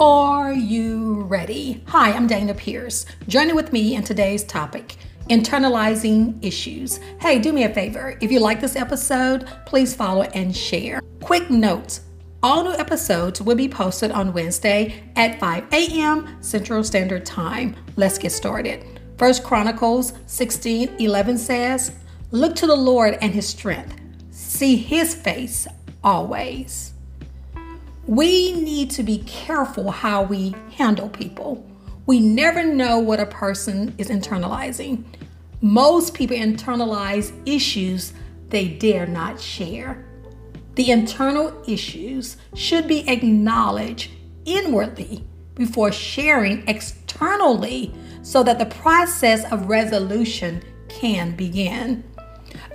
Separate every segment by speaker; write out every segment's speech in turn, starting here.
Speaker 1: Are you ready? Hi, I'm Dana Pierce. Journey with me in today's topic internalizing issues. Hey, do me a favor. If you like this episode, please follow and share. Quick note all new episodes will be posted on Wednesday at 5 a.m. Central Standard Time. Let's get started. First Chronicles 16 11 says, Look to the Lord and his strength, see his face always. We need to be careful how we handle people. We never know what a person is internalizing. Most people internalize issues they dare not share. The internal issues should be acknowledged inwardly before sharing externally so that the process of resolution can begin.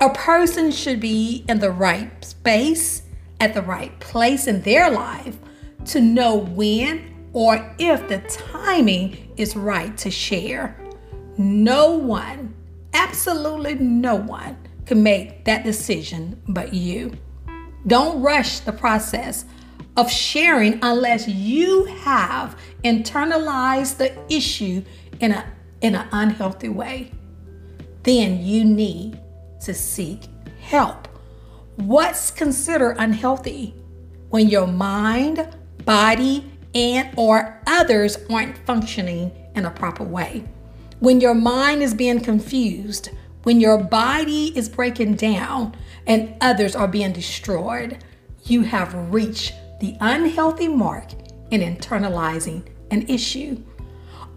Speaker 1: A person should be in the right space at the right place in their life to know when or if the timing is right to share. No one, absolutely no one, can make that decision but you. Don't rush the process of sharing unless you have internalized the issue in, a, in an unhealthy way. Then you need to seek help. What's considered unhealthy? When your mind, body, and or others aren't functioning in a proper way. When your mind is being confused, when your body is breaking down and others are being destroyed, you have reached the unhealthy mark in internalizing an issue.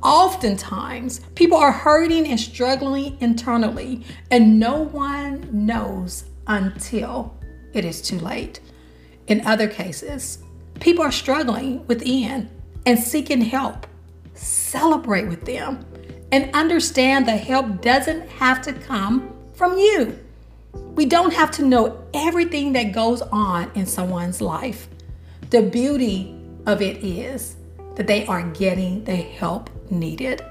Speaker 1: Oftentimes, people are hurting and struggling internally, and no one knows until it is too late. In other cases, people are struggling within and seeking help. Celebrate with them and understand the help doesn't have to come from you. We don't have to know everything that goes on in someone's life. The beauty of it is that they are getting the help needed.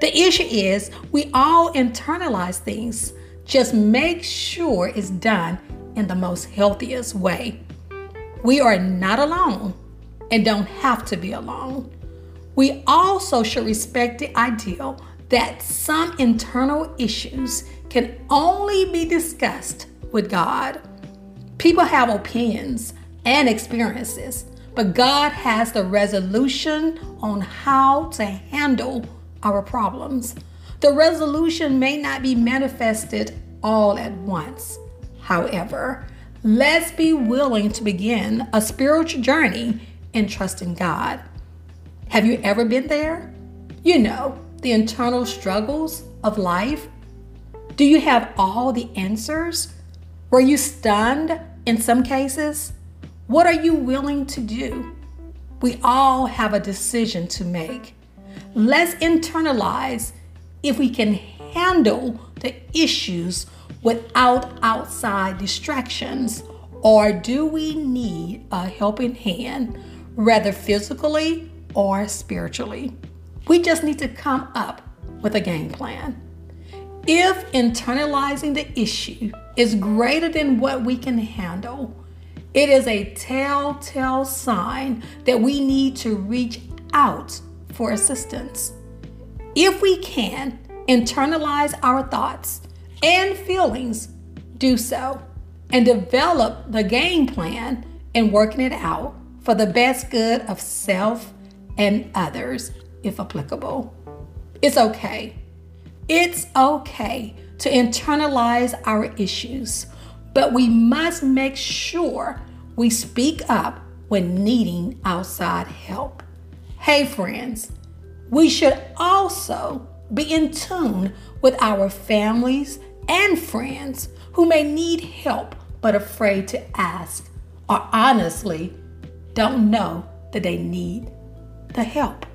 Speaker 1: The issue is we all internalize things just make sure it's done in the most healthiest way. We are not alone and don't have to be alone. We also should respect the ideal that some internal issues can only be discussed with God. People have opinions and experiences, but God has the resolution on how to handle our problems. The resolution may not be manifested all at once. However, let's be willing to begin a spiritual journey in trusting God. Have you ever been there? You know, the internal struggles of life. Do you have all the answers? Were you stunned in some cases? What are you willing to do? We all have a decision to make. Let's internalize if we can handle the issues without outside distractions? Or do we need a helping hand, rather physically or spiritually? We just need to come up with a game plan. If internalizing the issue is greater than what we can handle, it is a telltale sign that we need to reach out for assistance. If we can internalize our thoughts and feelings, do so and develop the game plan and working it out for the best good of self and others, if applicable. It's okay. It's okay to internalize our issues, but we must make sure we speak up when needing outside help. Hey, friends, we should also be in tune with our families and friends who may need help but afraid to ask or honestly don't know that they need the help.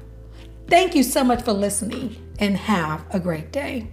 Speaker 1: Thank you so much for listening and have a great day.